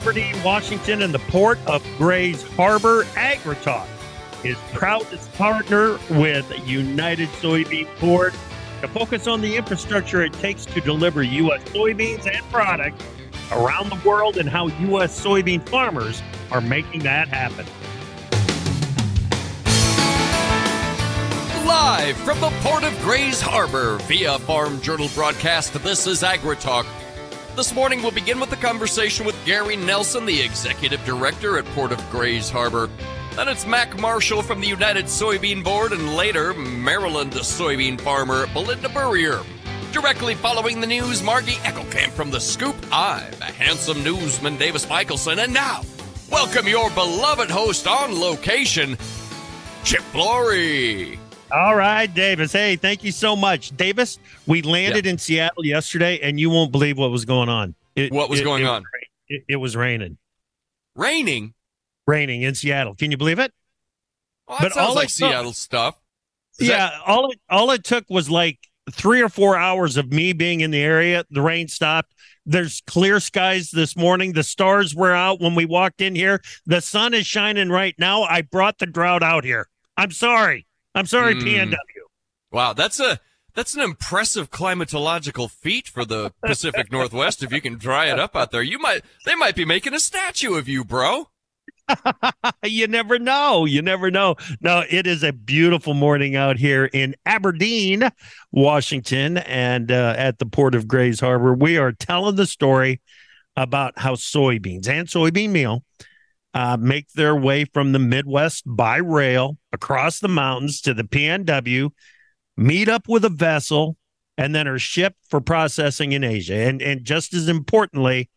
Aberdeen, Washington, and the port of Grays Harbor. AgriTalk is proud to partner with United Soybean Board to focus on the infrastructure it takes to deliver U.S. soybeans and products around the world and how U.S. soybean farmers are making that happen. Live from the port of Grays Harbor via Farm Journal broadcast, this is AgriTalk. This morning we'll begin with a conversation with Gary Nelson, the executive director at Port of Grays Harbor. Then it's Mac Marshall from the United Soybean Board, and later Maryland soybean farmer Belinda Burrier. Directly following the news, Margie Eckelkamp from The Scoop. I'm a handsome newsman, Davis Michelson, and now, welcome your beloved host on location, Chip Flory. All right, Davis. Hey, thank you so much. Davis, we landed yeah. in Seattle yesterday, and you won't believe what was going on. It, what was it, going it, on? it was raining. Raining? Raining in Seattle. Can you believe it? Well, that but sounds all like Seattle stuff. Is yeah, that- all it all it took was like three or four hours of me being in the area. The rain stopped. There's clear skies this morning. The stars were out when we walked in here. The sun is shining right now. I brought the drought out here. I'm sorry. I'm sorry, mm. PNW. Wow, that's a that's an impressive climatological feat for the Pacific Northwest. If you can dry it up out there, you might they might be making a statue of you, bro. you never know. You never know. No, it is a beautiful morning out here in Aberdeen, Washington, and uh, at the port of Grays Harbor. We are telling the story about how soybeans and soybean meal uh, make their way from the Midwest by rail across the mountains to the PNW, meet up with a vessel, and then are shipped for processing in Asia. And and just as importantly,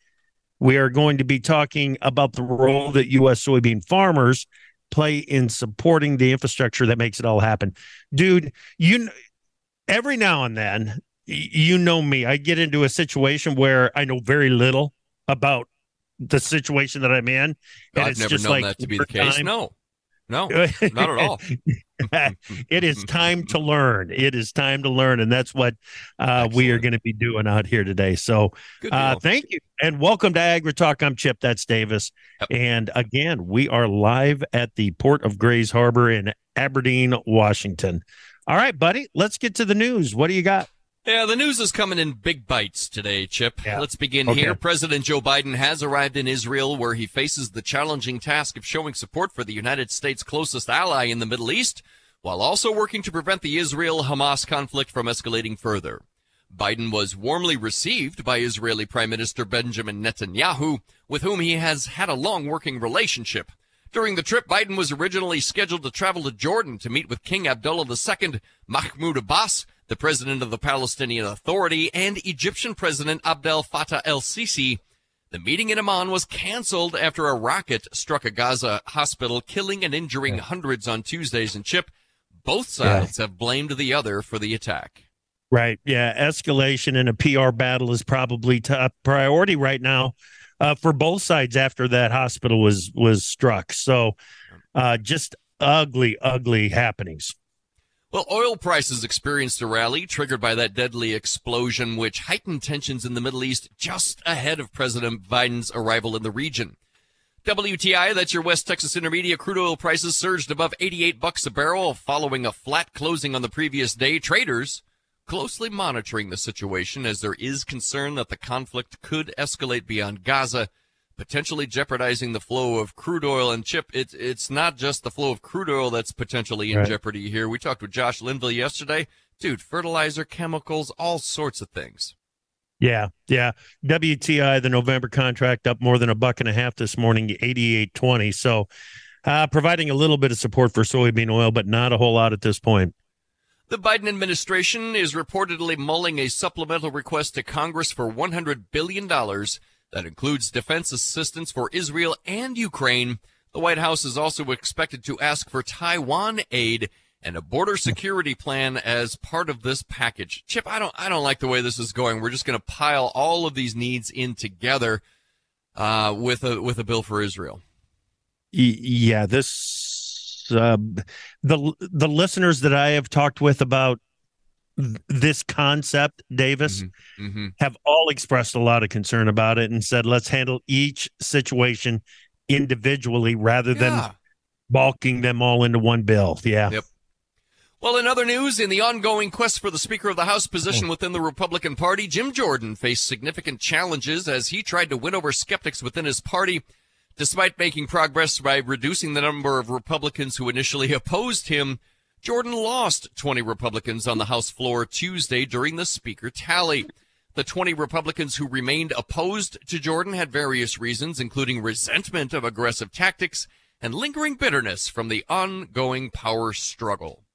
we are going to be talking about the role that U.S. soybean farmers play in supporting the infrastructure that makes it all happen. Dude, you every now and then, you know me, I get into a situation where I know very little about the situation that I'm in. And I've never known like that to be the case. Time. No, no, not at all. it is time to learn. It is time to learn, and that's what uh, we are going to be doing out here today. So, uh, thank you, and welcome to AgriTalk. I'm Chip. That's Davis, yep. and again, we are live at the Port of Grays Harbor in Aberdeen, Washington. All right, buddy, let's get to the news. What do you got? Yeah, the news is coming in big bites today, Chip. Yeah. Let's begin okay. here. President Joe Biden has arrived in Israel where he faces the challenging task of showing support for the United States' closest ally in the Middle East, while also working to prevent the Israel Hamas conflict from escalating further. Biden was warmly received by Israeli Prime Minister Benjamin Netanyahu, with whom he has had a long working relationship. During the trip, Biden was originally scheduled to travel to Jordan to meet with King Abdullah II, Mahmoud Abbas, the president of the Palestinian Authority, and Egyptian President Abdel Fattah el-Sisi. The meeting in Amman was canceled after a rocket struck a Gaza hospital, killing and injuring yeah. hundreds on Tuesdays. And Chip, both sides yeah. have blamed the other for the attack. Right. Yeah. Escalation in a PR battle is probably top priority right now uh, for both sides after that hospital was was struck. So, uh, just ugly, ugly happenings. Well, oil prices experienced a rally triggered by that deadly explosion, which heightened tensions in the Middle East just ahead of President Biden's arrival in the region. WTI, that's your West Texas Intermediate crude oil prices surged above 88 bucks a barrel following a flat closing on the previous day. Traders closely monitoring the situation as there is concern that the conflict could escalate beyond Gaza potentially jeopardizing the flow of crude oil and chip. It's it's not just the flow of crude oil that's potentially in right. jeopardy here. We talked with Josh Linville yesterday. Dude, fertilizer, chemicals, all sorts of things. Yeah, yeah. WTI, the November contract up more than a buck and a half this morning, 88.20. So uh, providing a little bit of support for soybean oil, but not a whole lot at this point. The Biden administration is reportedly mulling a supplemental request to Congress for $100 billion that includes defense assistance for Israel and Ukraine. The White House is also expected to ask for Taiwan aid and a border security plan as part of this package. Chip, I don't I don't like the way this is going. We're just going to pile all of these needs in together uh, with a with a bill for Israel. Yeah, this uh, the the listeners that I have talked with about this concept, Davis, mm-hmm. Mm-hmm. have all expressed a lot of concern about it and said, let's handle each situation individually rather than yeah. bulking them all into one bill. Yeah. Yep. Well, in other news, in the ongoing quest for the Speaker of the House position oh. within the Republican Party, Jim Jordan faced significant challenges as he tried to win over skeptics within his party, despite making progress by reducing the number of Republicans who initially opposed him Jordan lost 20 Republicans on the House floor Tuesday during the Speaker tally. The 20 Republicans who remained opposed to Jordan had various reasons, including resentment of aggressive tactics and lingering bitterness from the ongoing power struggle.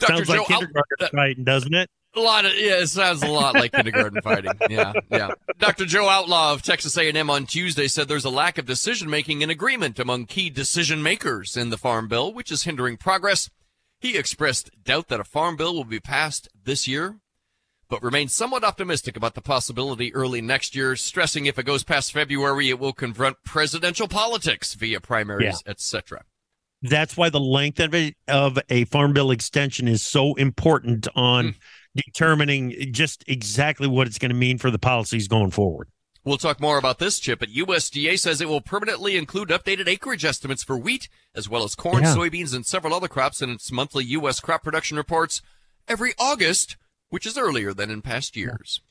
Dr. Sounds Joe, like kindergarten uh, fighting, doesn't it? A lot of yeah, it sounds a lot like kindergarten fighting. Yeah, yeah. Dr. Joe Outlaw of Texas A&M on Tuesday said there's a lack of decision making and agreement among key decision makers in the farm bill, which is hindering progress. He expressed doubt that a farm bill will be passed this year, but remains somewhat optimistic about the possibility early next year, stressing if it goes past February, it will confront presidential politics via primaries, yeah. etc. That's why the length of a, of a farm bill extension is so important on. Mm determining just exactly what it's going to mean for the policies going forward. We'll talk more about this, Chip, but USDA says it will permanently include updated acreage estimates for wheat, as well as corn, yeah. soybeans, and several other crops in its monthly U.S. crop production reports every August, which is earlier than in past years.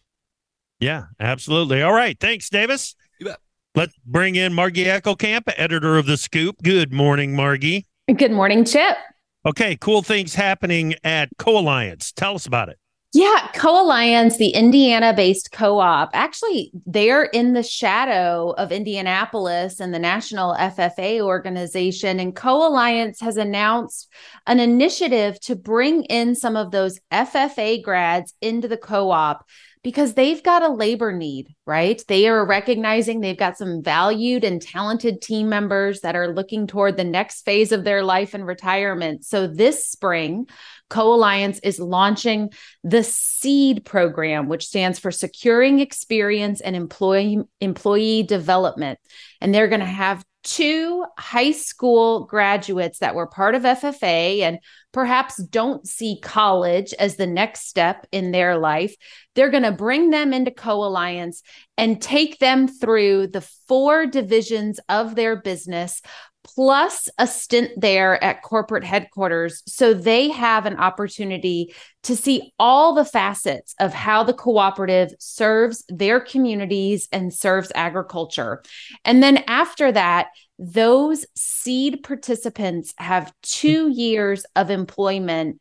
Yeah, absolutely. All right. Thanks, Davis. You bet. Let's bring in Margie Eckelkamp, editor of The Scoop. Good morning, Margie. Good morning, Chip. Okay, cool things happening at Co Alliance. Tell us about it. Yeah, Co Alliance, the Indiana based co op, actually, they're in the shadow of Indianapolis and the National FFA organization. And Co Alliance has announced an initiative to bring in some of those FFA grads into the co op because they've got a labor need, right? They are recognizing they've got some valued and talented team members that are looking toward the next phase of their life and retirement. So this spring, Co Alliance is launching the SEED program, which stands for Securing Experience and Employee Employee Development. And they're going to have two high school graduates that were part of FFA and perhaps don't see college as the next step in their life. They're going to bring them into Co Alliance and take them through the four divisions of their business plus a stint there at corporate headquarters. So they have an opportunity to see all the facets of how the cooperative serves their communities and serves agriculture. And then after that, those seed participants have two years of employment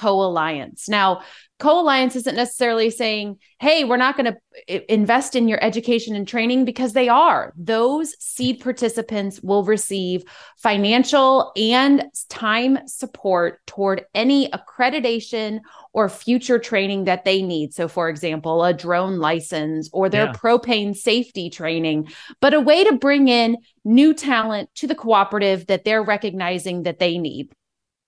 Co Alliance. Now, Co Alliance isn't necessarily saying, hey, we're not going to invest in your education and training because they are. Those seed participants will receive financial and time support toward any accreditation or future training that they need. So, for example, a drone license or their yeah. propane safety training, but a way to bring in new talent to the cooperative that they're recognizing that they need.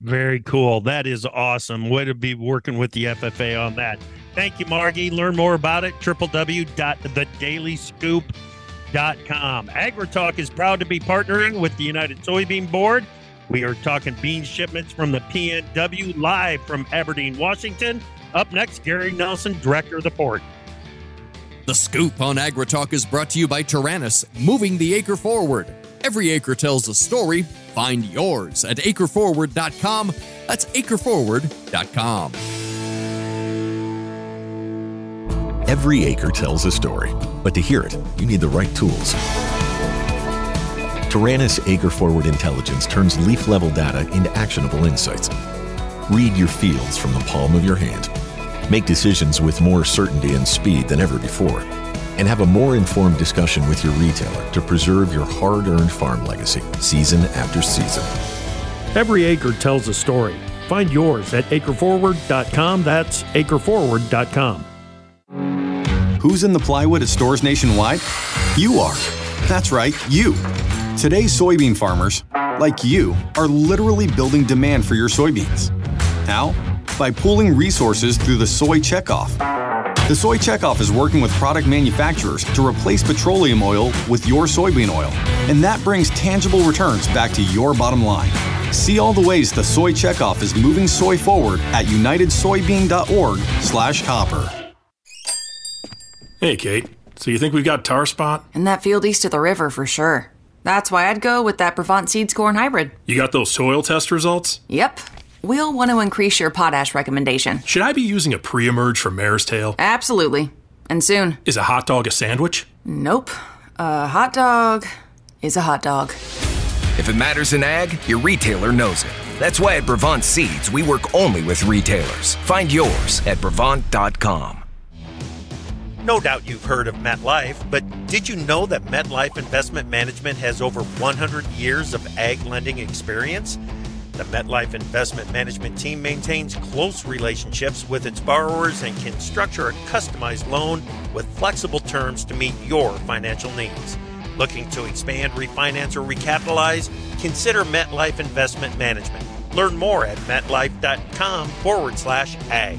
Very cool. That is awesome. Way to be working with the FFA on that. Thank you, Margie. Learn more about it. www.thedailyscoop.com. AgriTalk is proud to be partnering with the United Soybean Board. We are talking bean shipments from the PNW live from Aberdeen, Washington. Up next, Gary Nelson, Director of the Port. The Scoop on AgriTalk is brought to you by Taranis, moving the acre forward. Every acre tells a story. Find yours at acreforward.com. That's acreforward.com. Every acre tells a story, but to hear it, you need the right tools. Taranis Acre Forward Intelligence turns leaf level data into actionable insights. Read your fields from the palm of your hand. Make decisions with more certainty and speed than ever before and have a more informed discussion with your retailer to preserve your hard earned farm legacy season after season. Every acre tells a story. Find yours at acreforward.com. That's acreforward.com. Who's in the plywood at stores nationwide? You are. That's right, you. Today's soybean farmers, like you, are literally building demand for your soybeans. How? By pooling resources through the Soy Checkoff. The Soy Checkoff is working with product manufacturers to replace petroleum oil with your soybean oil, and that brings tangible returns back to your bottom line. See all the ways the Soy Checkoff is moving soy forward at unitedsoybean.org/copper. Hey, Kate. So you think we've got tar spot? In that field east of the river, for sure. That's why I'd go with that Brevant Seeds Corn Hybrid. You got those soil test results? Yep. We'll want to increase your potash recommendation. Should I be using a pre-emerge for Mare's Tail? Absolutely. And soon. Is a hot dog a sandwich? Nope. A hot dog is a hot dog. If it matters in ag, your retailer knows it. That's why at Brevant Seeds, we work only with retailers. Find yours at Brevant.com. No doubt you've heard of MetLife, but did you know that MetLife Investment Management has over 100 years of ag lending experience? The MetLife Investment Management team maintains close relationships with its borrowers and can structure a customized loan with flexible terms to meet your financial needs. Looking to expand, refinance, or recapitalize? Consider MetLife Investment Management. Learn more at metlife.com forward slash ag.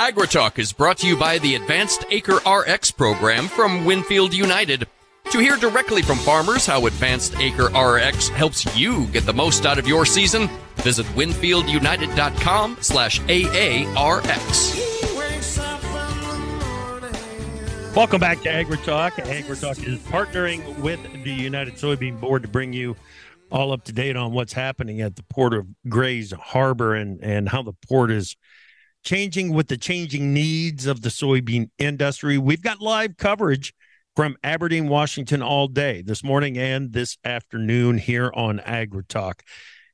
AgriTalk is brought to you by the Advanced Acre RX program from Winfield United. To hear directly from farmers how Advanced Acre RX helps you get the most out of your season, visit winfieldunited.com slash AARX. Welcome back to AgriTalk. AgriTalk is partnering with the United Soybean Board to bring you all up to date on what's happening at the port of Grays Harbor and, and how the port is – changing with the changing needs of the soybean industry. We've got live coverage from Aberdeen, Washington all day this morning and this afternoon here on AgriTalk.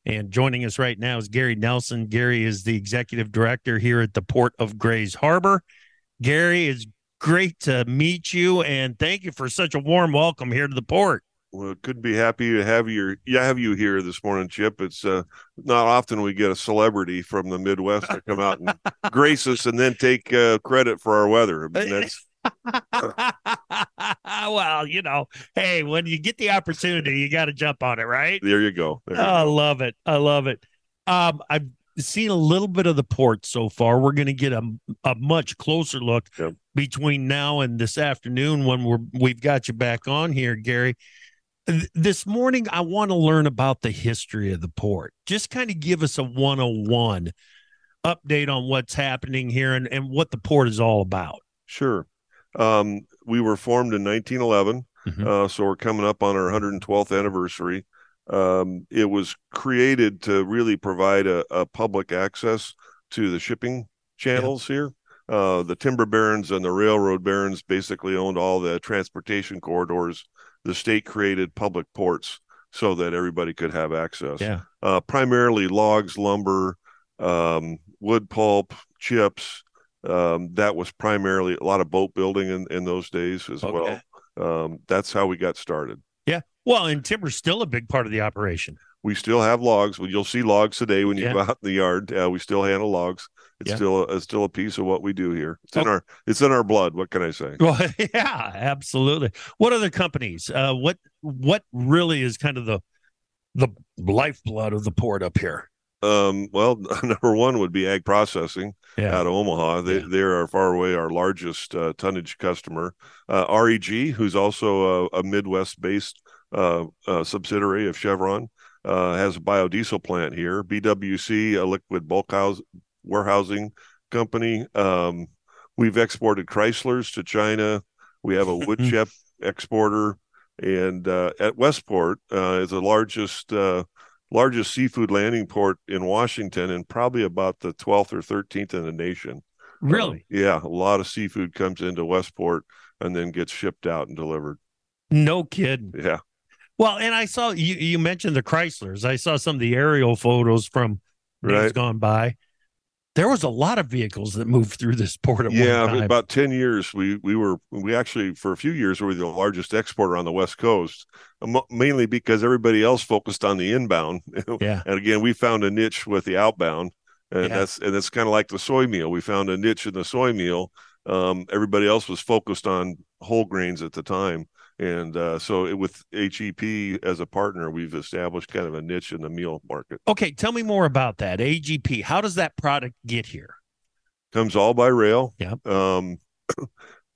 And joining us right now is Gary Nelson. Gary is the executive director here at the Port of Grays Harbor. Gary, it's great to meet you and thank you for such a warm welcome here to the port. Well, could be happy to have you yeah, have you here this morning, Chip. It's uh, not often we get a celebrity from the Midwest to come out and grace us and then take uh, credit for our weather. I mean, that's well, you know, hey, when you get the opportunity, you got to jump on it, right? There you go. There you I love it. I love it. Um, I've seen a little bit of the port so far. We're going to get a, a much closer look yep. between now and this afternoon when we're we've got you back on here, Gary this morning i want to learn about the history of the port. Just kind of give us a 101 update on what's happening here and, and what the port is all about. Sure. Um, we were formed in 1911 mm-hmm. uh, so we're coming up on our 112th anniversary. Um, it was created to really provide a, a public access to the shipping channels yeah. here. Uh, the timber barons and the railroad barons basically owned all the transportation corridors the state created public ports so that everybody could have access. Yeah. Uh, primarily logs, lumber, um, wood pulp, chips. Um, that was primarily a lot of boat building in, in those days as okay. well. Um, that's how we got started. Yeah. Well, and timber's still a big part of the operation. We still have logs. You'll see logs today when you yeah. go out in the yard. Uh, we still handle logs. It's yeah. still a, it's still a piece of what we do here. It's in our it's in our blood. What can I say? Well, yeah, absolutely. What other companies? Uh, what what really is kind of the the lifeblood of the port up here? Um, well, number one would be ag processing yeah. out of Omaha. They yeah. they are far away our largest uh, tonnage customer. Uh, REG, who's also a, a Midwest based uh, uh, subsidiary of Chevron, uh, has a biodiesel plant here. BWC, a liquid bulk house warehousing company. Um, we've exported Chryslers to China. We have a wood chip exporter, and uh, at Westport is the largest largest seafood landing port in Washington and probably about the 12th or 13th in the nation. Really? Um, yeah, a lot of seafood comes into Westport and then gets shipped out and delivered. No kidding. Yeah. Well, and I saw you you mentioned the Chryslers. I saw some of the aerial photos from days right. gone by there was a lot of vehicles that moved through this port at yeah about 10 years we we were we actually for a few years we were the largest exporter on the west coast mainly because everybody else focused on the inbound. Yeah. And again we found a niche with the outbound and yeah. that's and it's kind of like the soy meal. We found a niche in the soy meal. Um, everybody else was focused on whole grains at the time and uh, so it, with AGP as a partner, we've established kind of a niche in the meal market. Okay, tell me more about that AGP. How does that product get here? Comes all by rail. Yeah. Um,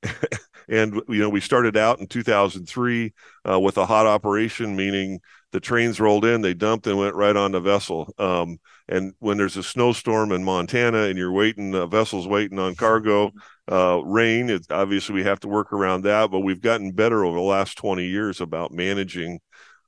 and you know we started out in 2003 uh, with a hot operation, meaning the trains rolled in, they dumped and went right on the vessel. Um, and when there's a snowstorm in Montana and you're waiting, the vessel's waiting on cargo, uh, rain, it, obviously we have to work around that. But we've gotten better over the last 20 years about managing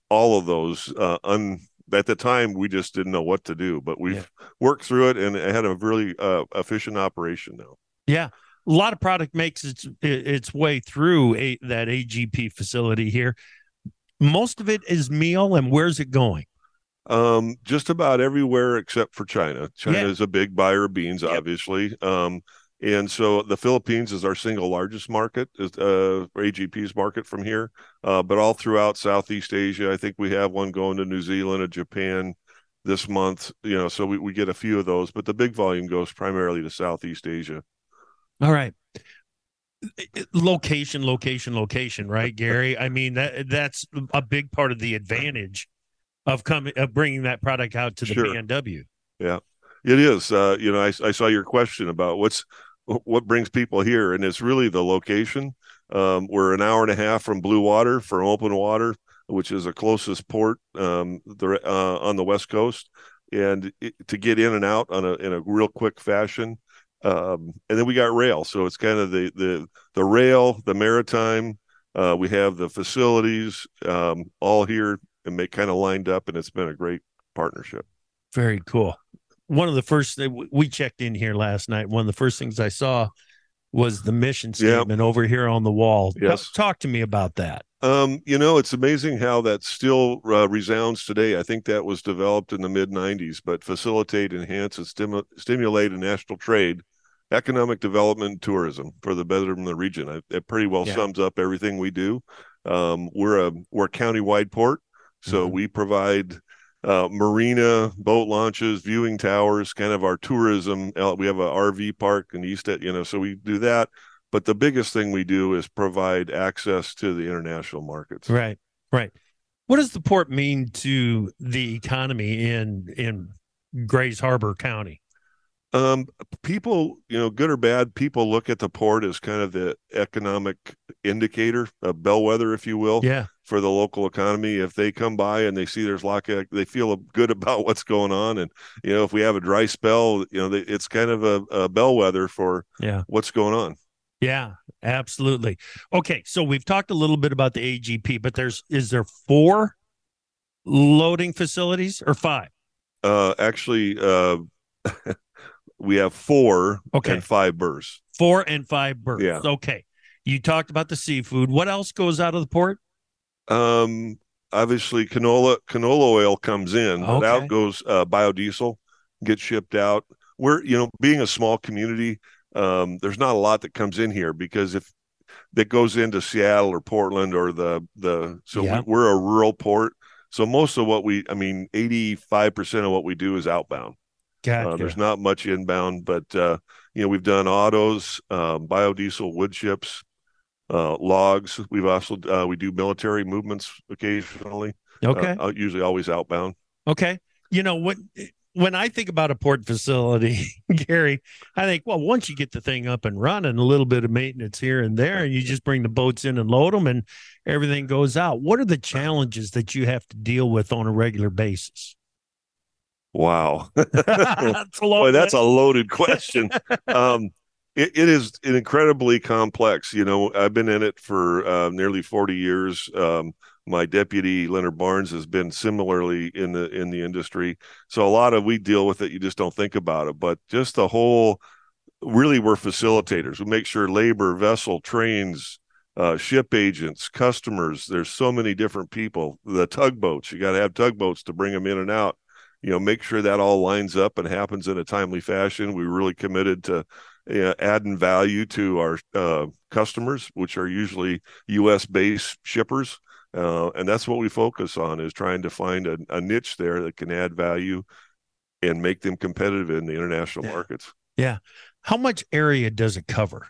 all of those. Uh, un, at the time, we just didn't know what to do, but we've yeah. worked through it and it had a really uh, efficient operation now. Yeah. A lot of product makes its its way through a, that AGP facility here. Most of it is meal, and where's it going? Um, just about everywhere except for China. China yeah. is a big buyer of beans, yep. obviously. Um, and so the Philippines is our single largest market, uh, AGP's market from here. Uh, but all throughout Southeast Asia, I think we have one going to New Zealand and Japan this month. You know, so we, we get a few of those, but the big volume goes primarily to Southeast Asia. All right. Location, location, location, right, Gary? I mean that that's a big part of the advantage of coming of bringing that product out to the sure. PNW. Yeah, it is. Uh, you know, I, I saw your question about what's what brings people here, and it's really the location. Um, we're an hour and a half from Blue Water for open water, which is the closest port um, the, uh, on the west coast, and it, to get in and out on a in a real quick fashion. Um, and then we got rail, so it's kind of the the the rail, the maritime. Uh, we have the facilities um, all here and make kind of lined up, and it's been a great partnership. Very cool one of the first we checked in here last night. One of the first things I saw was the mission statement yep. over here on the wall. Yes. Talk to me about that. Um, you know, it's amazing how that still uh, resounds today. I think that was developed in the mid 90s, but facilitate, enhance, and stimu- stimulate a national trade, economic development, and tourism for the betterment of the region. I, it pretty well yeah. sums up everything we do. Um, we're a we're a county-wide port, so mm-hmm. we provide uh, marina, boat launches, viewing towers, kind of our tourism. We have a RV park in East, you know, so we do that. But the biggest thing we do is provide access to the international markets. Right, right. What does the port mean to the economy in in Grays Harbor County? Um, people, you know, good or bad, people look at the port as kind of the economic indicator, a bellwether, if you will. Yeah for the local economy. If they come by and they see there's lock, they feel good about what's going on. And you know, if we have a dry spell, you know, they, it's kind of a, a bellwether for yeah what's going on. Yeah, absolutely. Okay, so we've talked a little bit about the AGP, but there's is there four loading facilities or five? Uh, actually, uh, we have four okay. and five berths. Four and five berths. Yeah. Okay. You talked about the seafood. What else goes out of the port? Um, obviously, canola canola oil comes in, okay. but out goes uh, biodiesel, gets shipped out. We're you know being a small community, um, there's not a lot that comes in here because if that goes into Seattle or Portland or the the so yeah. we, are a rural port. So most of what we, I mean, eighty five percent of what we do is outbound. Gotcha. Uh, there's not much inbound, but uh, you know we've done autos, um, biodiesel, wood chips, uh, logs. We've also uh, we do military movements occasionally. Okay, uh, usually always outbound. Okay, you know what? when I think about a port facility, Gary, I think, well, once you get the thing up and running, a little bit of maintenance here and there, and you just bring the boats in and load them, and everything goes out. What are the challenges that you have to deal with on a regular basis? Wow, that's Boy, that's a loaded question. um, it, it is incredibly complex. You know, I've been in it for uh, nearly forty years. Um, my deputy Leonard Barnes has been similarly in the in the industry. So a lot of we deal with it. You just don't think about it, but just the whole. Really, we're facilitators. We make sure labor, vessel, trains, uh, ship agents, customers. There's so many different people. The tugboats. You got to have tugboats to bring them in and out you know make sure that all lines up and happens in a timely fashion. We're really committed to uh, adding value to our uh, customers which are usually us based shippers. Uh, and that's what we focus on is trying to find a, a, niche there that can add value and make them competitive in the international yeah. markets. Yeah. How much area does it cover?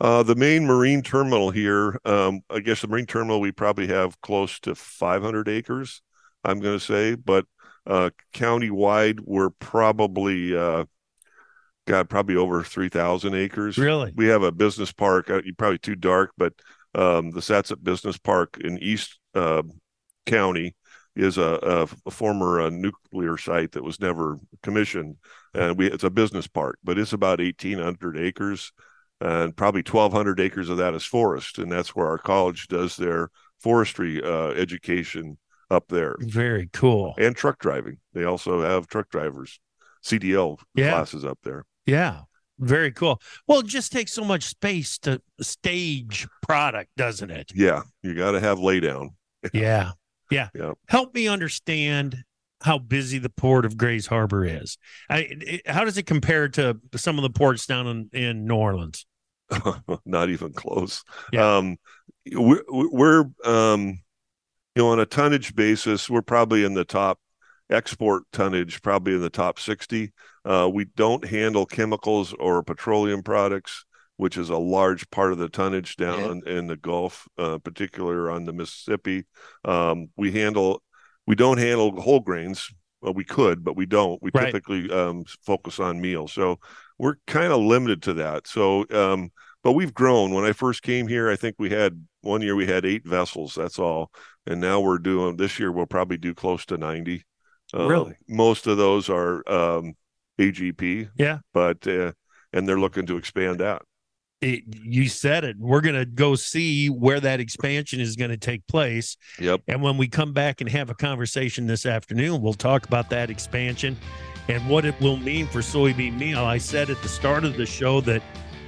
Uh, the main marine terminal here, um, I guess the marine terminal, we probably have close to 500 acres, I'm going to say, but uh, county wide, we're probably uh, got probably over three thousand acres. Really, we have a business park. Uh, probably too dark, but um, the Satsop Business Park in East uh, County is a, a, a former uh, nuclear site that was never commissioned, and we it's a business park, but it's about eighteen hundred acres, and probably twelve hundred acres of that is forest, and that's where our college does their forestry uh, education up there. Very cool. And truck driving. They also have truck drivers, CDL yeah. classes up there. Yeah. Very cool. Well, it just takes so much space to stage product, doesn't it? Yeah. You got to have laydown. yeah. Yeah. Yeah. Help me understand how busy the port of Grays Harbor is. I, it, how does it compare to some of the ports down in, in New Orleans? Not even close. Yeah. Um, we're, we're um, you know, on a tonnage basis, we're probably in the top export tonnage, probably in the top 60. Uh, we don't handle chemicals or petroleum products, which is a large part of the tonnage down yeah. in the Gulf, uh, particular on the Mississippi. Um, we handle, we don't handle whole grains. Well, we could, but we don't. We right. typically um, focus on meal, so we're kind of limited to that. So, um, but we've grown. When I first came here, I think we had one year we had eight vessels. That's all and now we're doing this year we'll probably do close to 90 uh, really? most of those are um, agp yeah. But uh, and they're looking to expand that. It, you said it. We're going to go see where that expansion is going to take place. Yep. And when we come back and have a conversation this afternoon we'll talk about that expansion and what it will mean for soybean meal. I said at the start of the show that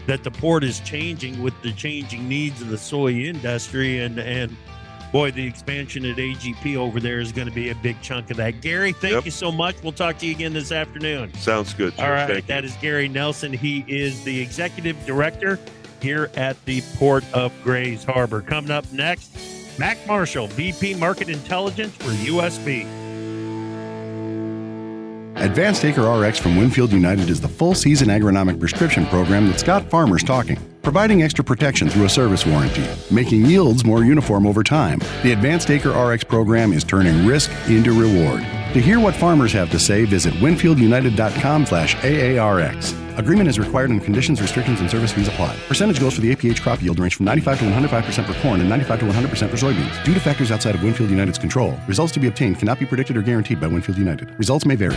that the port is changing with the changing needs of the soy industry and and boy, the expansion at AGP over there is going to be a big chunk of that. Gary, thank yep. you so much. We'll talk to you again this afternoon. Sounds good. All right. Thank that you. is Gary Nelson. He is the executive director here at the Port of Grays Harbor. Coming up next, Mac Marshall, VP Market Intelligence for USB. Advanced Acre RX from Winfield United is the full season agronomic prescription program that's got farmers talking providing extra protection through a service warranty, making yields more uniform over time. The Advanced Acre RX program is turning risk into reward. To hear what farmers have to say, visit winfieldunited.com/aarx. Agreement is required and conditions, restrictions, and service fees apply. Percentage goals for the APH crop yield range from 95 to 105% for corn and 95 to 100% for soybeans. Due to factors outside of Winfield United's control, results to be obtained cannot be predicted or guaranteed by Winfield United. Results may vary.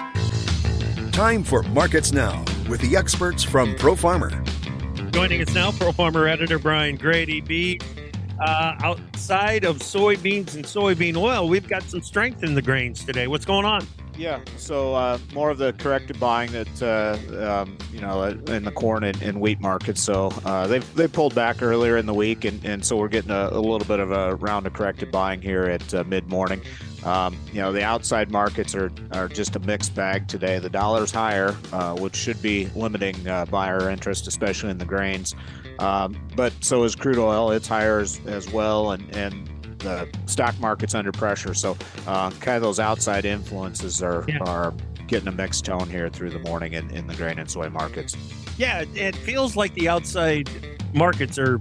Time for Markets Now with the experts from Pro Farmer. Joining us now, Pro Farmer editor Brian Grete. B. Uh, outside of soybeans and soybean oil, we've got some strength in the grains today. What's going on? Yeah, so uh, more of the corrected buying that uh, um, you know in the corn and, and wheat markets. So uh, they they pulled back earlier in the week, and, and so we're getting a, a little bit of a round of corrected buying here at uh, mid morning. Um, you know the outside markets are are just a mixed bag today. The dollar's higher, uh, which should be limiting uh, buyer interest, especially in the grains. Um, but so is crude oil; it's higher as, as well, and and the stock market's under pressure. So, uh, kind of those outside influences are yeah. are getting a mixed tone here through the morning in, in the grain and soy markets. Yeah, it feels like the outside markets are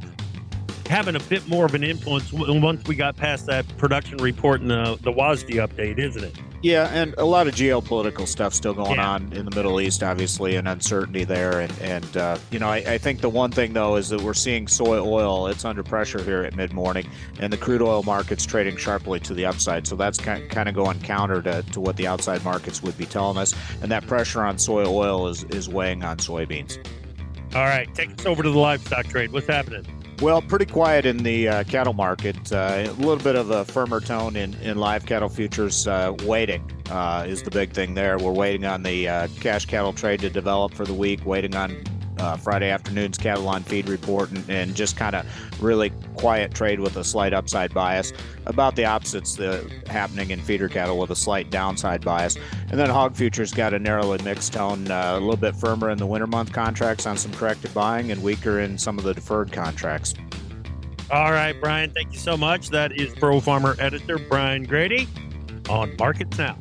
having a bit more of an influence once we got past that production report and the, the WASDE update, isn't it? Yeah, and a lot of geopolitical stuff still going yeah. on in the Middle East, obviously, and uncertainty there. And, and uh, you know, I, I, think the one thing, though, is that we're seeing soy oil. It's under pressure here at mid morning, and the crude oil market's trading sharply to the upside. So that's kind, kind of going counter to, to what the outside markets would be telling us. And that pressure on soy oil is, is weighing on soybeans. All right, take us over to the livestock trade. What's happening? Well, pretty quiet in the uh, cattle market. Uh, a little bit of a firmer tone in, in live cattle futures. Uh, waiting uh, is the big thing there. We're waiting on the uh, cash cattle trade to develop for the week, waiting on uh, Friday afternoon's cattle on feed report and, and just kind of really quiet trade with a slight upside bias. About the opposites the, happening in feeder cattle with a slight downside bias. And then hog futures got a narrowly mixed tone, uh, a little bit firmer in the winter month contracts on some corrected buying and weaker in some of the deferred contracts. All right, Brian, thank you so much. That is Pro Farmer editor Brian Grete on Markets Now.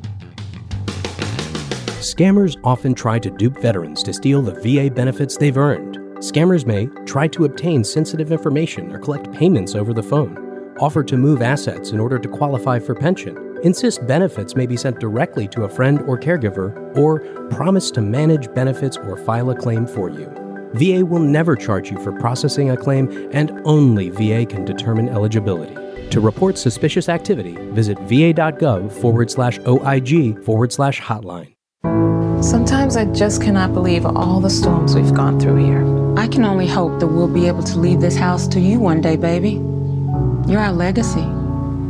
Scammers often try to dupe veterans to steal the VA benefits they've earned. Scammers may try to obtain sensitive information or collect payments over the phone, offer to move assets in order to qualify for pension, insist benefits may be sent directly to a friend or caregiver, or promise to manage benefits or file a claim for you. VA will never charge you for processing a claim, and only VA can determine eligibility. To report suspicious activity, visit va.gov forward slash OIG forward slash hotline. Sometimes I just cannot believe all the storms we've gone through here. I can only hope that we'll be able to leave this house to you one day, baby. You're our legacy.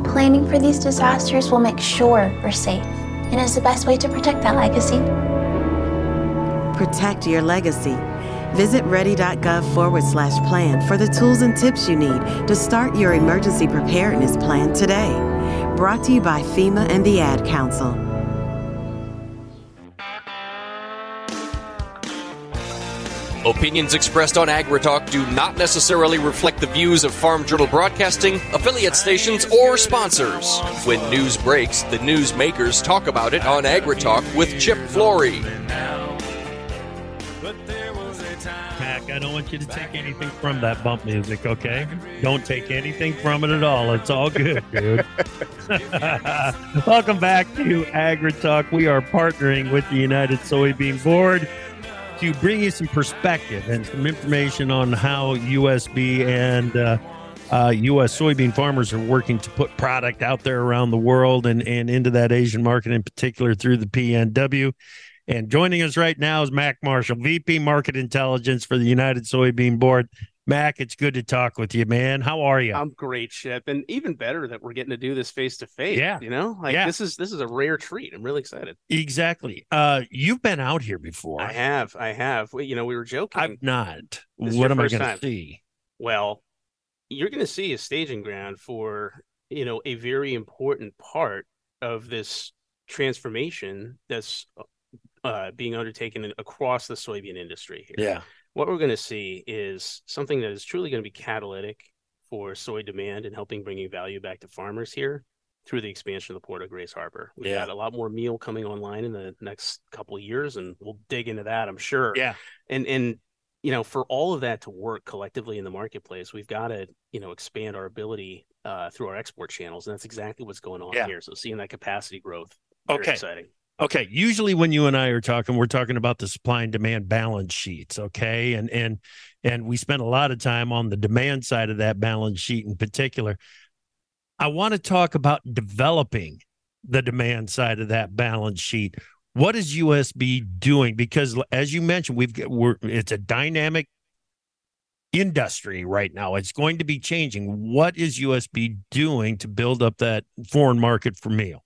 Planning for these disasters will make sure we're safe and is the best way to protect that legacy. Protect your legacy. Visit ready.gov forward slash plan for the tools and tips you need to start your emergency preparedness plan today. Brought to you by FEMA and the Ad Council. Opinions expressed on AgriTalk do not necessarily reflect the views of Farm Journal Broadcasting, affiliate stations, or sponsors. When news breaks, the news makers talk about it on AgriTalk with Chip Flory. Mac, I don't want you to take anything from that bump music, okay? Don't take anything from it at all. It's all good, dude. Welcome back to AgriTalk. We are partnering with the United Soybean Board to bring you some perspective and some information on how USB and uh, uh, U.S. soybean farmers are working to put product out there around the world and, and into that Asian market in particular through the PNW. And joining us right now is Mac Marshall, VP Market Intelligence for the United Soybean Board. Mac, it's good to talk with you, man. How are you? I'm great, Chip, and even better that we're getting to do this face to face. Yeah, you know, like yeah. this is this is a rare treat. I'm really excited. Exactly. Uh, you've been out here before. I have. I have. You know, we were joking. I've not. what am I going to see? Well, you're going to see a staging ground for you know a very important part of this transformation that's uh, being undertaken across the soybean industry here. Yeah what we're going to see is something that is truly going to be catalytic for soy demand and helping bringing value back to farmers here through the expansion of the port of Grays Harbor. We've yeah. got a lot more meal coming online in the next couple of years, and we'll dig into that, I'm sure. Yeah. And and you know, for all of that to work collectively in the marketplace, we've got to you know expand our ability uh, through our export channels, and that's exactly what's going on yeah. here. So seeing that capacity growth, okay, exciting. Okay, usually when you and I are talking, we're talking about the supply and demand balance sheets, okay? And and and we spent a lot of time on the demand side of that balance sheet in particular. I want to talk about developing the demand side of that balance sheet. What is USB doing? Because as you mentioned, we've we're it's a dynamic industry right now. It's going to be changing. What is USB doing to build up that foreign market for meal?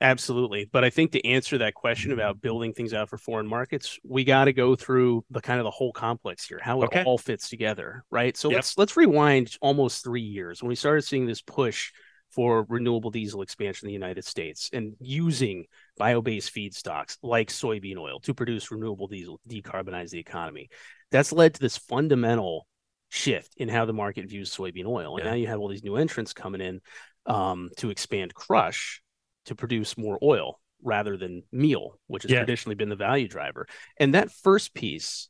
Absolutely. But I think to answer that question about building things out for foreign markets, we got to go through the kind of the whole complex here, how it Okay. all fits together, right? So Yep. let's let's rewind almost 3 years when we started seeing this push for renewable diesel expansion in the United States and using bio-based feedstocks like soybean oil to produce renewable diesel, decarbonize the economy. That's led to this fundamental shift in how the market views soybean oil. And now you have all these new entrants coming in um, to expand crush to produce more oil rather than meal, which has Yeah. traditionally been the value driver. And that first piece,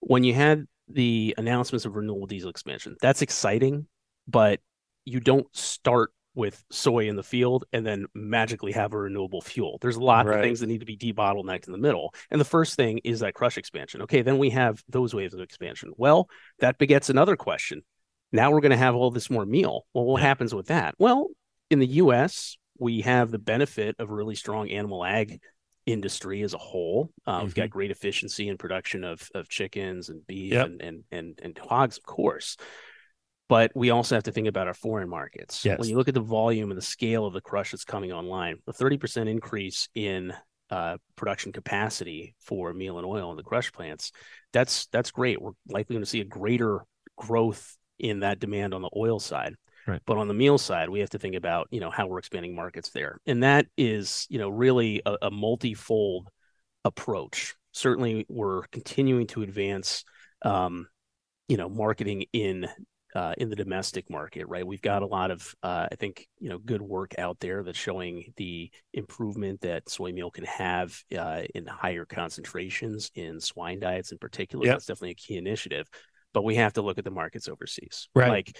when you had the announcements of renewable diesel expansion, that's exciting, but you don't start with soy in the field and then magically have a renewable fuel. There's a lot Right. of things that need to be debottlenecked in the middle. And the first thing is that crush expansion. Okay, then we have those waves of expansion. Well, that begets another question. Now we're going to have all this more meal. Well, what happens with that? Well, in the US, we have the benefit of a really strong animal ag industry as a whole. Uh, We've got great efficiency in production of of chickens and beef Yep. and, and and and hogs, of course. But we also have to think about our foreign markets. Yes. When you look at the volume and the scale of the crush that's coming online, a 30% increase in uh, production capacity for meal and oil in the crush plants, that's that's great. We're likely going to see a greater growth in that demand on the oil side. Right. But on the meal side, we have to think about, you know, how we're expanding markets there. And that is, you know, really a, a multifold approach. Certainly we're continuing to advance um, you know, marketing in uh, in the domestic market, right? We've got a lot of, uh, I think, you know, good work out there that's showing the improvement that soy meal can have uh, in higher concentrations in swine diets in particular. Yep. That's definitely a key initiative. But we have to look at the markets overseas. Right. Like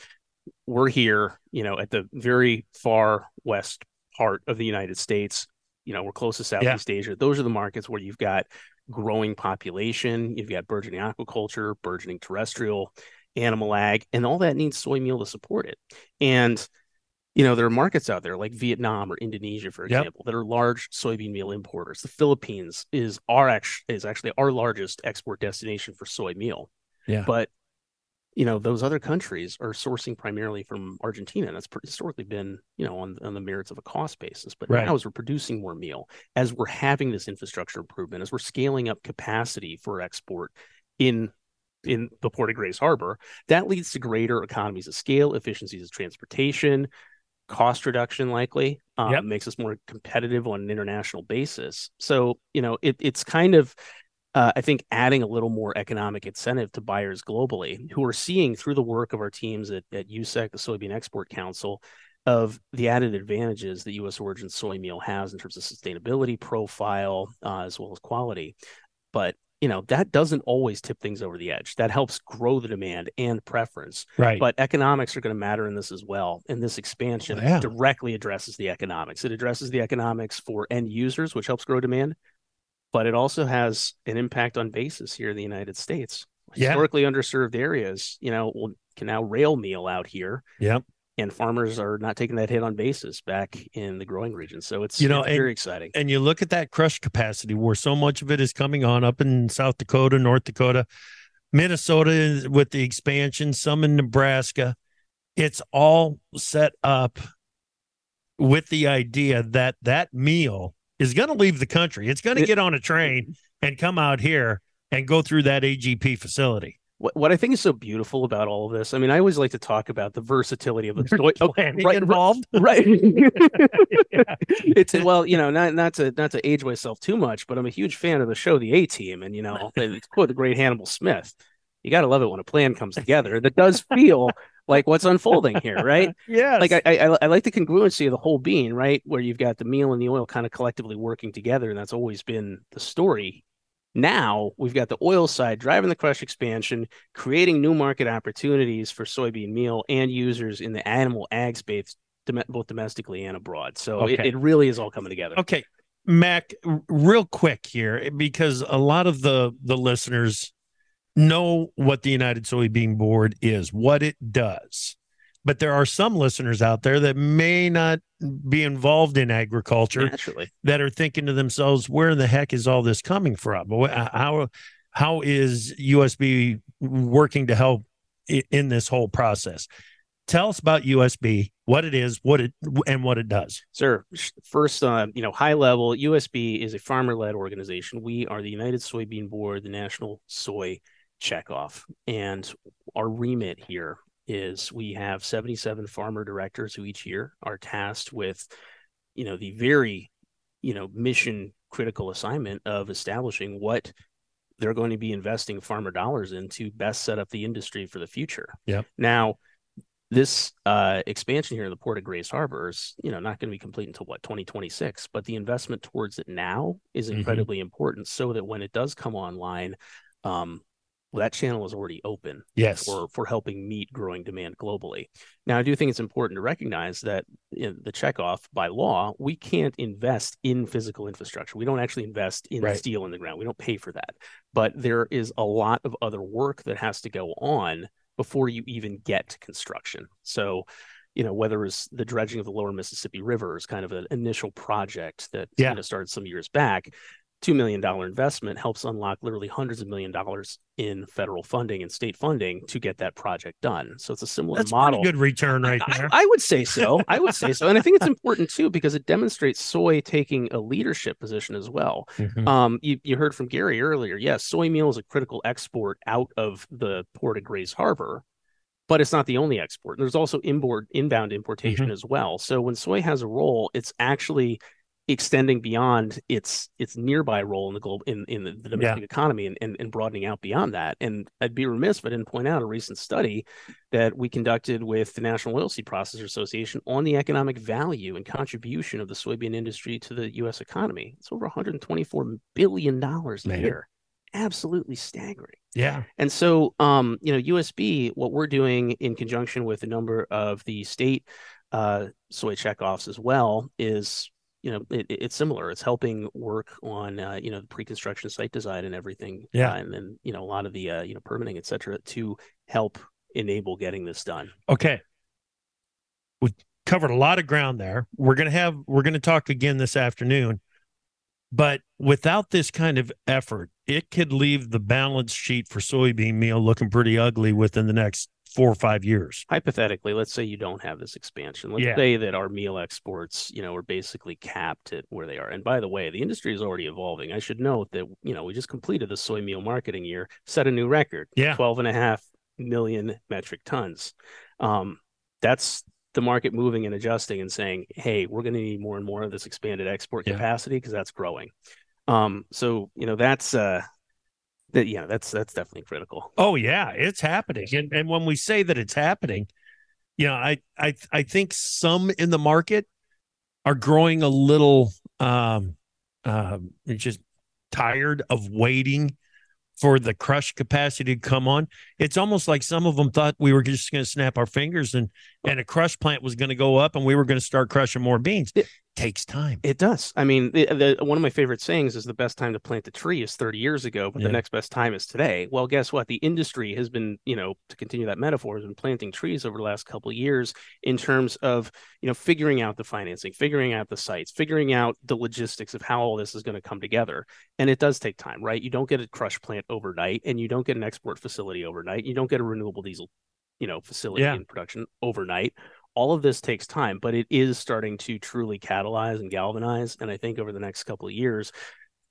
we're here, you know, at the very far west part of the United States. You know, we're close to Southeast Asia. Those are the markets where you've got growing population, you've got burgeoning aquaculture, burgeoning terrestrial animal ag, and all that needs soy meal to support it. And you know, there are markets out there like Vietnam or Indonesia, for Yep. example, that are large soybean meal importers. The Philippines is our is actually our largest export destination for soy meal. Yeah. But you know, those other countries are sourcing primarily from Argentina. And that's historically been, you know, on, on the merits of a cost basis. But Right. now, as we're producing more meal, as we're having this infrastructure improvement, as we're scaling up capacity for export in in the port of Grays Harbor, that leads to greater economies of scale, efficiencies of transportation, cost reduction likely um, Yep. makes us more competitive on an international basis. So, you know, it, it's kind of uh, I think adding a little more economic incentive to buyers globally who are seeing through the work of our teams at, at USEC, the Soybean Export Council, of the added advantages that U.S. origin soy meal has in terms of sustainability profile uh, as well as quality. But you know that doesn't always tip things over the edge. That helps grow the demand and preference. Right. But economics are going to matter in this as well. And this expansion Yeah. directly addresses the economics. It addresses the economics for end users, which helps grow demand but it also has an impact on basis here in the United States. Yeah. Historically underserved areas, you know, will, can now rail meal out here, Yep. and farmers are not taking that hit on basis back in the growing region. So it's You know, it's and- very exciting. And you look at that crush capacity where so much of it is coming on up in South Dakota, North Dakota, Minnesota with the expansion, some in Nebraska. It's all set up with the idea that that meal is going to leave the country. It's going to get on a train and come out here and go through that AGP facility. What, what I think is so beautiful about all of this, I mean, I always like to talk about the versatility of the soy. oh, right, involved. right. it's well, you know, not not to not to age myself too much, but I'm a huge fan of the show The A Team, and you know, quote the great Hannibal Smith. You got to love it when a plan comes together that does feel like what's unfolding here, right? yeah. Like I, I I like the congruency of the whole being, right? Where you've got the meal and the oil kind of collectively working together, and that's always been the story. Now we've got the oil side driving the crush expansion, creating new market opportunities for soybean meal and users in the animal ag space, both domestically and abroad. So it, Okay. it really is all coming together. Okay, Mac, real quick here because a lot of the the listeners know what the United Soybean Board is, what it does. But there are some listeners out there that may not be involved in agriculture Naturally. that are thinking to themselves, where in the heck is all this coming from? How how is USB working to help in this whole process? tell us about USB, what it is, what it and what it does. Sir, first, uh, you know, high level, USB is a farmer-led organization. We are the United Soybean Board, the National Soy Checkoff, and our remit here is we have 77 farmer directors who each year are tasked with, you know, the very, you know, mission critical assignment of establishing what they're going to be investing farmer dollars in to best set up the industry for the future. Yeah. Now, this uh, expansion here in the port of Grays Harbor is, you know, not going to be complete until what 2026. But the investment towards it now is mm-hmm. incredibly mm-hmm. important, so that when it does come online, um, well, that channel is already open yes. for, for helping meet growing demand globally. Now, I do think it's important to recognize that in the checkoff by law, we can't invest in physical infrastructure. We don't actually invest in right. steel in the ground. We don't pay for that. But there is a lot of other work that has to go on before you even get to construction. So, you know, whether it's the dredging of the lower Mississippi River is kind of an initial project that yeah. you know, started some years back $2 million investment helps unlock literally hundreds of million dollars in federal funding and state funding to get that project done. So it's a similar model. That's model. good return right there. I, I, would say so. I would say so. And I think it's important too because it demonstrates soy taking a leadership position as well. Mm-hmm. Um, you, you heard from Gary earlier. Yes, soy meal is a critical export out of the port of Grays Harbor but it's not the only export. There's also inboard inbound importation mm-hmm. as well. So when soy has a role, it's actually extending beyond its its nearby role in the global in, in the, the domestic yeah. economy and, and, and broadening out beyond that. And I'd be remiss if I didn't point out a recent study that we conducted with the National Oilseed Processor Association on the economic value and contribution of the soybean industry to the U.S. economy. It's over 124 billion dollars a year. Absolutely staggering. Yeah. And so, um, you know, USB, what we're doing in conjunction with a number of the state uh, soy checkoffs as well is you know it, it's similar it's helping work on uh, you know the pre-construction site design and everything yeah. uh, and then you know a lot of the uh, you know permitting et cetera to help enable getting this done. Okay. We covered a lot of ground there. We're gonna have we're gonna talk again this afternoon but without this kind of effort it could leave the balance sheet for soybean meal looking pretty ugly within the next four or five years. Hypothetically, let's say you don't have this expansion. Let's yeah. say that our meal exports, you know, are basically capped at where they are. And by the way, the industry is already evolving. I should note that, you know, we just completed the soy meal marketing year, set a new record. Yeah. 12 and a half million metric tons. Um, that's the market moving and adjusting and saying, hey, we're going to need more and more of this expanded export yeah. capacity because that's growing. Um, so, you know, that's, uh, that yeah, that's that's definitely critical. Oh yeah, it's happening. And and when we say that it's happening, you know, I I I think some in the market are growing a little um uh, just tired of waiting for the crush capacity to come on. It's almost like some of them thought we were just going to snap our fingers and and a crush plant was going to go up and we were going to start crushing more beans. It takes time. It does. I mean, the, the, one of my favorite sayings is the best time to plant a tree is 30 years ago, but yeah. the next best time is today. Well, guess what? The industry has been, you know, to continue that metaphor, has been planting trees over the last couple of years in terms of, you know, figuring out the financing, figuring out the sites, figuring out the logistics of how all this is going to come together. And it does take time, right? You don't get a crush plant overnight and you don't get an export facility overnight. You don't get a renewable diesel, you know, facility yeah. in production overnight. All of this takes time, but it is starting to truly catalyze and galvanize. And I think over the next couple of years,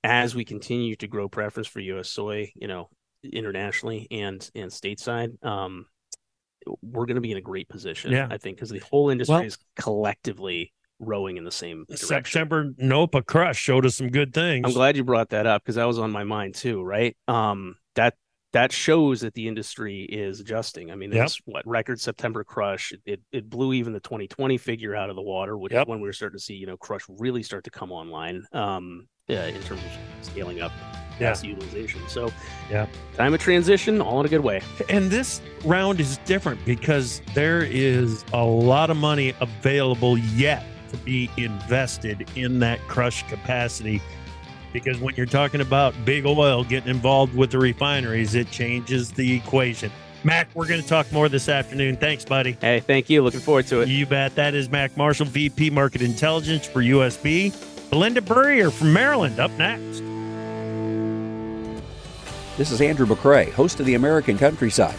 as we continue to grow preference for U.S. soy, you know, internationally and and stateside, um, we're going to be in a great position. Yeah. I think because the whole industry well, is collectively rowing in the same direction. September NOPA crush showed us some good things. I'm glad you brought that up because that was on my mind too. Right. Um, that that shows that the industry is adjusting. I mean, it's yep. what record September crush. It, it blew even the 2020 figure out of the water, which yep. is when we were starting to see, you know, crush really start to come online um, yeah, in terms of scaling up yeah. utilization. So, yeah, time of transition, all in a good way. And this round is different because there is a lot of money available yet to be invested in that crush capacity because when you're talking about big oil getting involved with the refineries, it changes the equation. Mac, we're going to talk more this afternoon. Thanks, buddy. Hey, thank you. Looking forward to it. You bet. That is Mac Marshall, VP Market Intelligence for USB. Belinda Burrier from Maryland up next. This is Andrew McCrea, host of the American Countryside.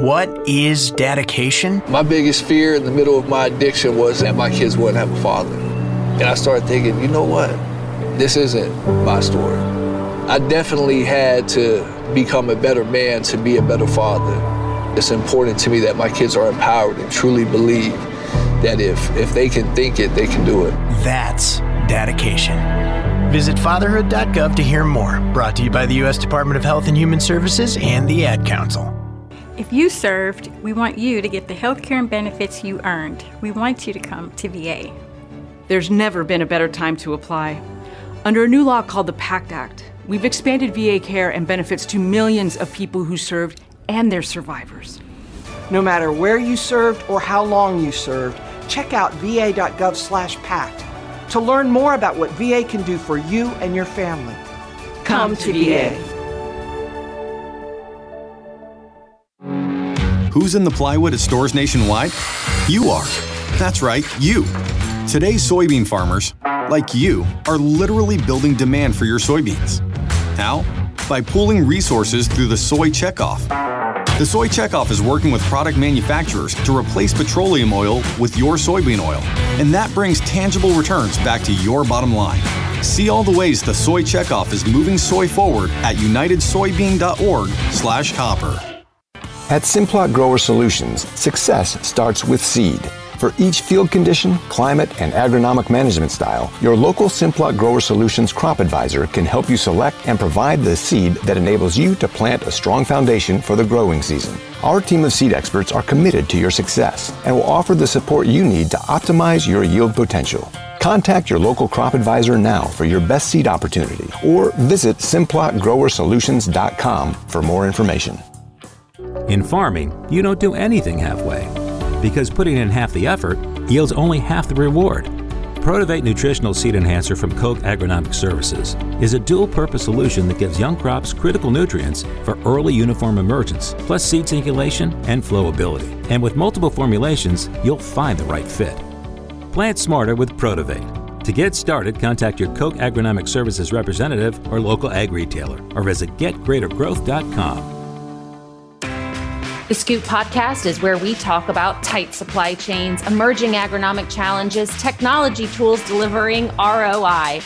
What is dedication? My biggest fear in the middle of my addiction was that my kids wouldn't have a father. And I started thinking, you know what? This isn't my story. I definitely had to become a better man to be a better father. It's important to me that my kids are empowered and truly believe that if, if they can think it, they can do it. That's dedication. Visit fatherhood.gov to hear more. Brought to you by the U.S. Department of Health and Human Services and the Ad Council. If you served, we want you to get the health care and benefits you earned. We want you to come to VA. There's never been a better time to apply. Under a new law called the PACT Act, we've expanded VA care and benefits to millions of people who served and their survivors. No matter where you served or how long you served, check out va.gov slash PACT to learn more about what VA can do for you and your family. Come, Come to, to VA. VA. Who's in the plywood at stores nationwide? You are. That's right, you. Today's soybean farmers, like you, are literally building demand for your soybeans. How? By pooling resources through the Soy Checkoff. The Soy Checkoff is working with product manufacturers to replace petroleum oil with your soybean oil, and that brings tangible returns back to your bottom line. See all the ways the Soy Checkoff is moving soy forward at unitedsoybean.org/copper. At Simplot Grower Solutions, success starts with seed. For each field condition, climate, and agronomic management style, your local Simplot Grower Solutions crop advisor can help you select and provide the seed that enables you to plant a strong foundation for the growing season. Our team of seed experts are committed to your success and will offer the support you need to optimize your yield potential. Contact your local crop advisor now for your best seed opportunity or visit simplotgrowersolutions.com for more information. In farming, you don't do anything halfway because putting in half the effort yields only half the reward. Protivate Nutritional Seed Enhancer from Koch Agronomic Services is a dual purpose solution that gives young crops critical nutrients for early uniform emergence, plus seed singulation and flowability. And with multiple formulations, you'll find the right fit. Plant smarter with Protivate. To get started, contact your Koch Agronomic Services representative or local ag retailer or visit getgreatergrowth.com. The Scoop podcast is where we talk about tight supply chains, emerging agronomic challenges, technology tools delivering ROI.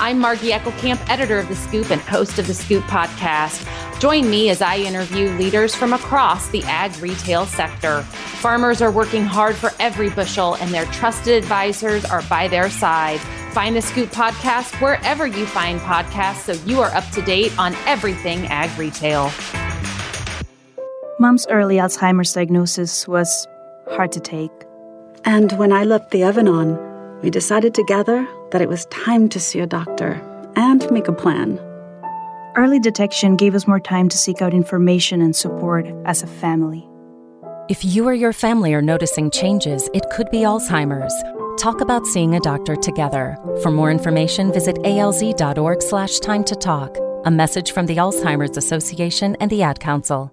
I'm Margie Eckelkamp, editor of The Scoop and host of The Scoop podcast. Join me as I interview leaders from across the ag retail sector. Farmers are working hard for every bushel, and their trusted advisors are by their side. Find the Scoop podcast wherever you find podcasts so you are up to date on everything ag retail. Mom's early Alzheimer's diagnosis was hard to take. And when I left the oven on, we decided together that it was time to see a doctor and make a plan. Early detection gave us more time to seek out information and support as a family. If you or your family are noticing changes, it could be Alzheimer's. Talk about seeing a doctor together. For more information, visit alz.org slash time to talk. A message from the Alzheimer's Association and the Ad Council.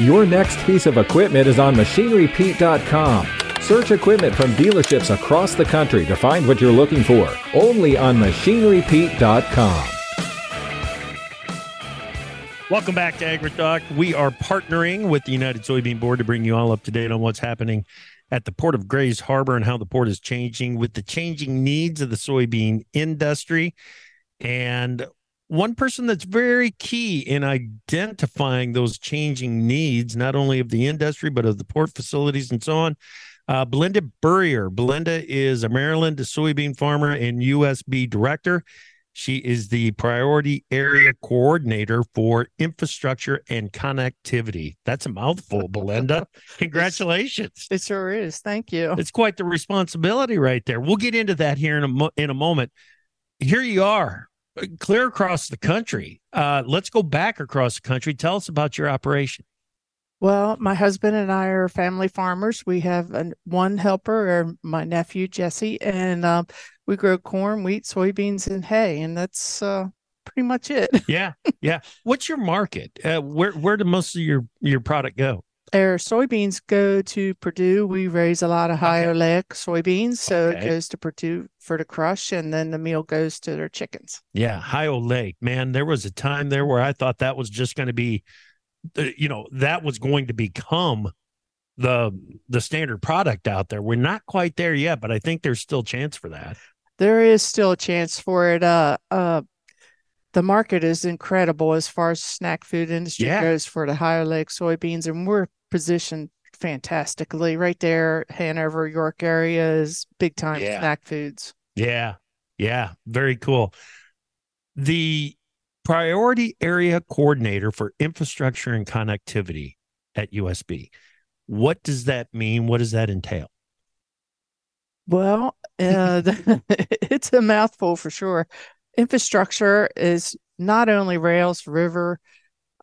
Your next piece of equipment is on machinerypete.com. Search equipment from dealerships across the country to find what you're looking for. Only on machinerypete.com. Welcome back to AgriTalk. We are partnering with the United Soybean Board to bring you all up to date on what's happening at the port of Grays Harbor and how the port is changing with the changing needs of the soybean industry. And one person that's very key in identifying those changing needs, not only of the industry, but of the port facilities and so on. Uh, Belinda Burrier. Belinda is a Maryland soybean farmer and USB director. She is the priority area coordinator for infrastructure and connectivity. That's a mouthful, Belinda. Congratulations. It sure is. Thank you. It's quite the responsibility right there. We'll get into that here in a, mo- in a moment. Here you are, clear across the country. Uh, let's go back across the country. Tell us about your operation. Well, my husband and I are family farmers. We have an, one helper, or my nephew Jesse, and uh, we grow corn, wheat, soybeans, and hay, and that's uh, pretty much it. yeah, yeah. What's your market? Uh, where where do most of your your product go? Our soybeans go to Perdue. We raise a lot of high okay. oleic soybeans, so okay. it goes to Perdue for the crush, and then the meal goes to their chickens. Yeah, high oleic. Man, there was a time there where I thought that was just going to be, you know, that was going to become the the standard product out there. We're not quite there yet, but I think there's still chance for that. There is still a chance for it. Uh, uh, the market is incredible as far as snack food industry yeah. goes for the higher oleic soybeans, and we're positioned fantastically right there. Hanover, York area is big time yeah. snack foods. Yeah. Yeah. Very cool. The priority area coordinator for infrastructure and connectivity at USB. What does that mean? What does that entail? Well, uh, it's a mouthful for sure. Infrastructure is not only rails, river,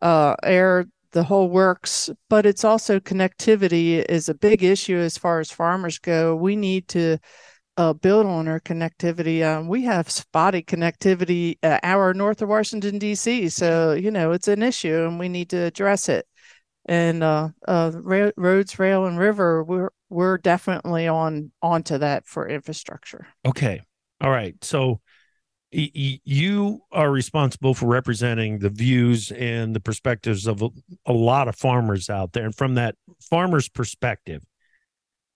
uh, air, the whole works, but it's also connectivity is a big issue as far as farmers go. We need to uh, build on our connectivity. Um, we have spotty connectivity uh, hour north of Washington D.C., so you know it's an issue, and we need to address it. And uh, uh ra- roads, rail, and river, we're we're definitely on onto that for infrastructure. Okay, all right. So you are responsible for representing the views and the perspectives of a, a lot of farmers out there. And from that farmer's perspective,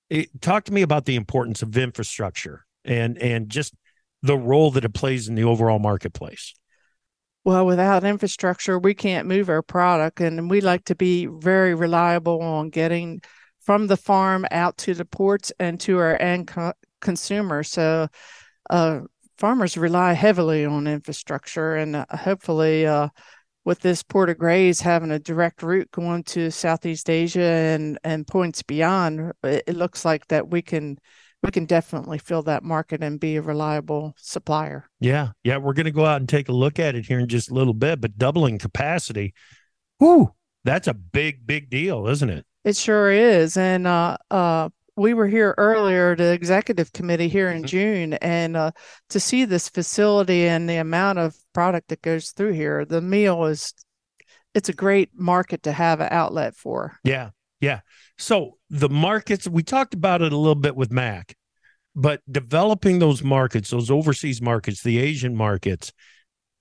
it, talk to me about the importance of infrastructure and and just the role that it plays in the overall marketplace. Well, without infrastructure, we can't move our product, and we like to be very reliable on getting from the farm out to the ports and to our end co- consumer. So, uh, farmers rely heavily on infrastructure, and uh, hopefully, uh, with this Port of Grays having a direct route going to Southeast Asia and and points beyond, it, it looks like that we can we can definitely fill that market and be a reliable supplier. Yeah, yeah, we're going to go out and take a look at it here in just a little bit, but doubling capacity, whoo, that's a big, big deal, isn't it? It sure is, and uh, uh, we were here earlier, the executive committee here in mm-hmm. June, and uh, to see this facility and the amount of product that goes through here, the meal is it's a great market to have an outlet for. Yeah, yeah. So the markets we talked about it a little bit with Mac, but developing those markets, those overseas markets, the Asian markets.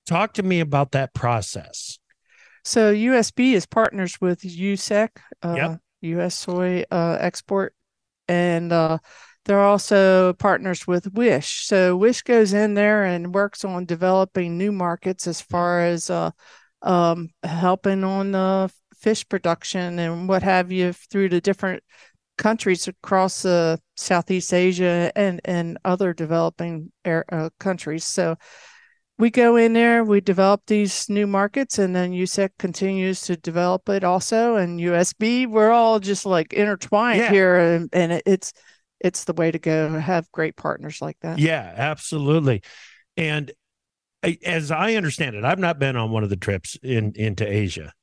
Talk to me about that process. So USB is partners with USEC. uh, yep. U.S. Soy uh, Export and uh, they're also partners with WISHH. So WISHH goes in there and works on developing new markets as far as uh, um, helping on uh, fish production and what have you through the different countries across uh, Southeast Asia and and other developing uh, countries. So we go in there, we develop these new markets, and then USEC continues to develop it also. And USB, we're all just like intertwined yeah. here, and, and it's it's the way to go. Have great partners like that. Yeah, absolutely. And as I understand it, I've not been on one of the trips in into Asia,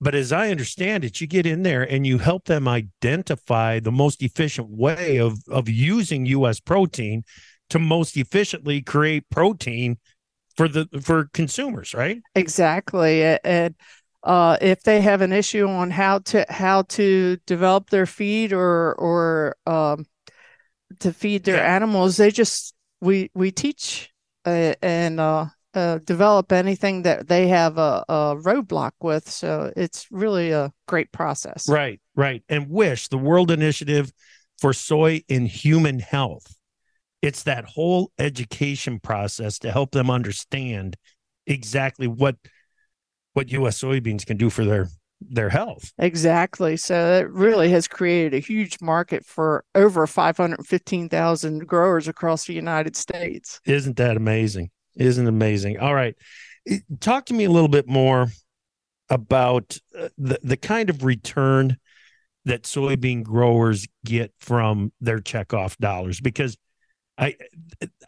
but as I understand it, you get in there and you help them identify the most efficient way of of using U.S. protein to most efficiently create protein for the for consumers, right? Exactly. And uh, if they have an issue on how to how to develop their feed or or um, to feed their yeah. animals, they just we we teach uh, and uh, uh, develop anything that they have a, a, roadblock with. So it's really a great process. Right, right. And WISHH, the World Initiative for Soy in Human Health, it's that whole education process to help them understand exactly what what U.S. soybeans can do for their their health. Exactly. So it really has created a huge market for over 515,000 growers across the United States. Isn't that amazing? Isn't amazing? All right. Talk to me a little bit more about uh, the, the kind of return that soybean growers get from their checkoff dollars because I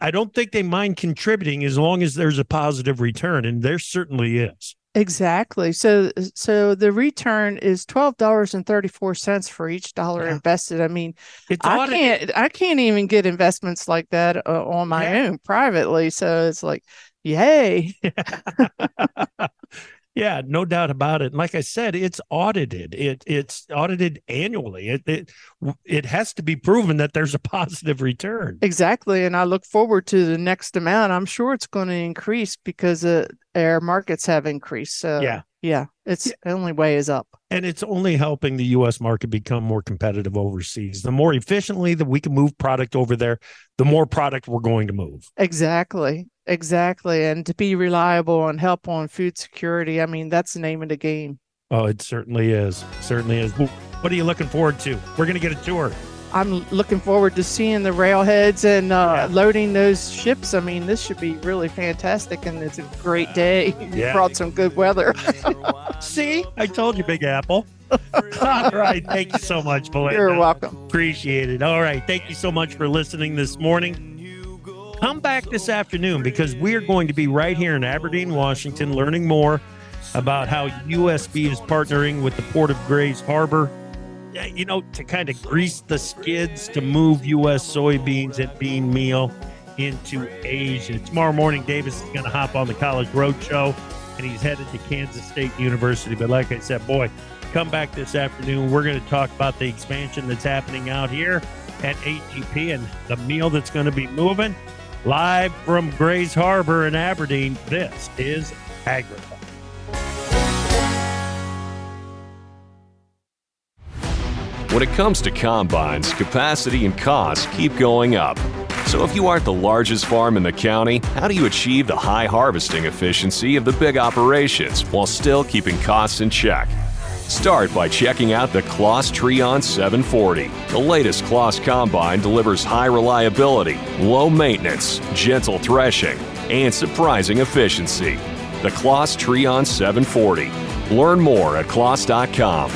I don't think they mind contributing as long as there's a positive return and there certainly is. Exactly. So so the return is twelve dollars and thirty four cents for each dollar yeah. invested. I mean, it's I can't I can't even get investments like that uh, on my yeah. own privately. So it's like, yay. Yeah, no doubt about it. And like I said, it's audited. It it's audited annually. It it it has to be proven that there's a positive return. Exactly, and I look forward to the next amount. I'm sure it's going to increase because uh, our markets have increased. So yeah, yeah, it's yeah. the only way is up. And it's only helping the U.S. market become more competitive overseas. The more efficiently that we can move product over there, the more product we're going to move. Exactly. Exactly. And to be reliable and help on food security, I mean, that's the name of the game. Oh, it certainly is. Certainly is. What are you looking forward to? We're going to get a tour. I'm looking forward to seeing the railheads and uh, yeah. loading those ships. I mean, this should be really fantastic, and it's a great day. You yeah. brought some good weather. See, I told you, Big Apple. All right. Thank you so much, Belinda. You're welcome. Appreciate it. All right. Thank you so much for listening this morning. Come back this afternoon because we're going to be right here in Aberdeen, Washington, learning more about how USB is partnering with the Port of Grays Harbor, you know, to kind of grease the skids to move U.S. soybeans and bean meal into Asia. Tomorrow morning, Davis is going to hop on the College Road Show and he's headed to Kansas State University. But like I said, boy, come back this afternoon. We're going to talk about the expansion that's happening out here at AGP and the meal that's going to be moving. Live from Grays Harbor in Aberdeen, this is Agri. When it comes to combines, capacity and costs keep going up. So if you aren't the largest farm in the county, how do you achieve the high harvesting efficiency of the big operations while still keeping costs in check? Start by checking out the Claas Trion 740. The latest Claas combine delivers high reliability, low maintenance, gentle threshing, and surprising efficiency. The Claas Trion 740. Learn more at claas.com.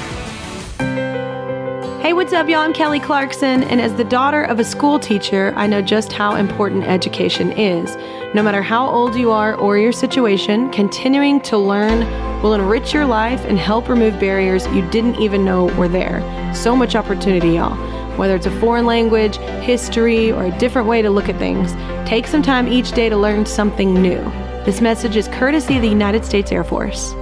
Hey, what's up, y'all? I'm Kelly Clarkson, and as the daughter of a school teacher, I know just how important education is. No matter how old you are or your situation, continuing to learn will enrich your life and help remove barriers you didn't even know were there. So much opportunity, y'all. Whether it's a foreign language, history, or a different way to look at things, take some time each day to learn something new. This message is courtesy of the United States Air Force.